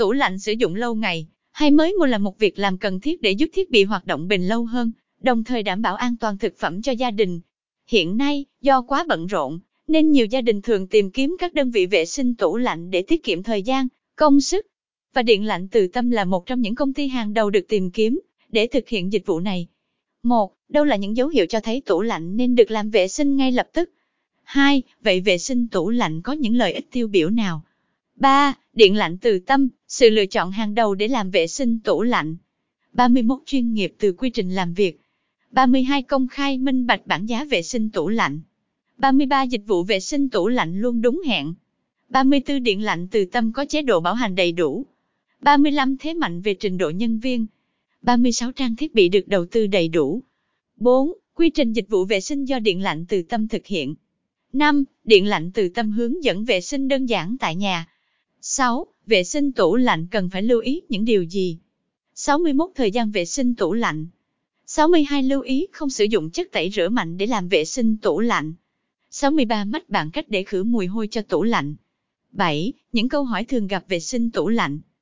tủ lạnh sử dụng lâu ngày, hay mới mua là một việc làm cần thiết để giúp thiết bị hoạt động bền lâu hơn, đồng thời đảm bảo an toàn thực phẩm cho gia đình. Hiện nay, do quá bận rộn, nên nhiều gia đình thường tìm kiếm các đơn vị vệ sinh tủ lạnh để tiết kiệm thời gian, công sức. Và Điện lạnh Từ Tâm là một trong những công ty hàng đầu được tìm kiếm để thực hiện dịch vụ này. 1. Đâu là những dấu hiệu cho thấy tủ lạnh nên được làm vệ sinh ngay lập tức? 2. Vậy vệ sinh tủ lạnh có những lợi ích tiêu biểu nào? 3. Điện lạnh từ tâm, sự lựa chọn hàng đầu để làm vệ sinh tủ lạnh. 31. Chuyên nghiệp từ quy trình làm việc. 32. Công khai minh bạch bảng giá vệ sinh tủ lạnh. 33. Dịch vụ vệ sinh tủ lạnh luôn đúng hẹn. 34. Điện lạnh từ tâm có chế độ bảo hành đầy đủ. 35. Thế mạnh về trình độ nhân viên. 36 trang thiết bị được đầu tư đầy đủ. 4. Quy trình dịch vụ vệ sinh do điện lạnh từ tâm thực hiện. 5. Điện lạnh từ tâm hướng dẫn vệ sinh đơn giản tại nhà. 6. Vệ sinh tủ lạnh cần phải lưu ý những điều gì? 61. Thời gian vệ sinh tủ lạnh. 62. Lưu ý không sử dụng chất tẩy rửa mạnh để làm vệ sinh tủ lạnh. 63. Mách bạn cách để khử mùi hôi cho tủ lạnh. 7. Những câu hỏi thường gặp vệ sinh tủ lạnh.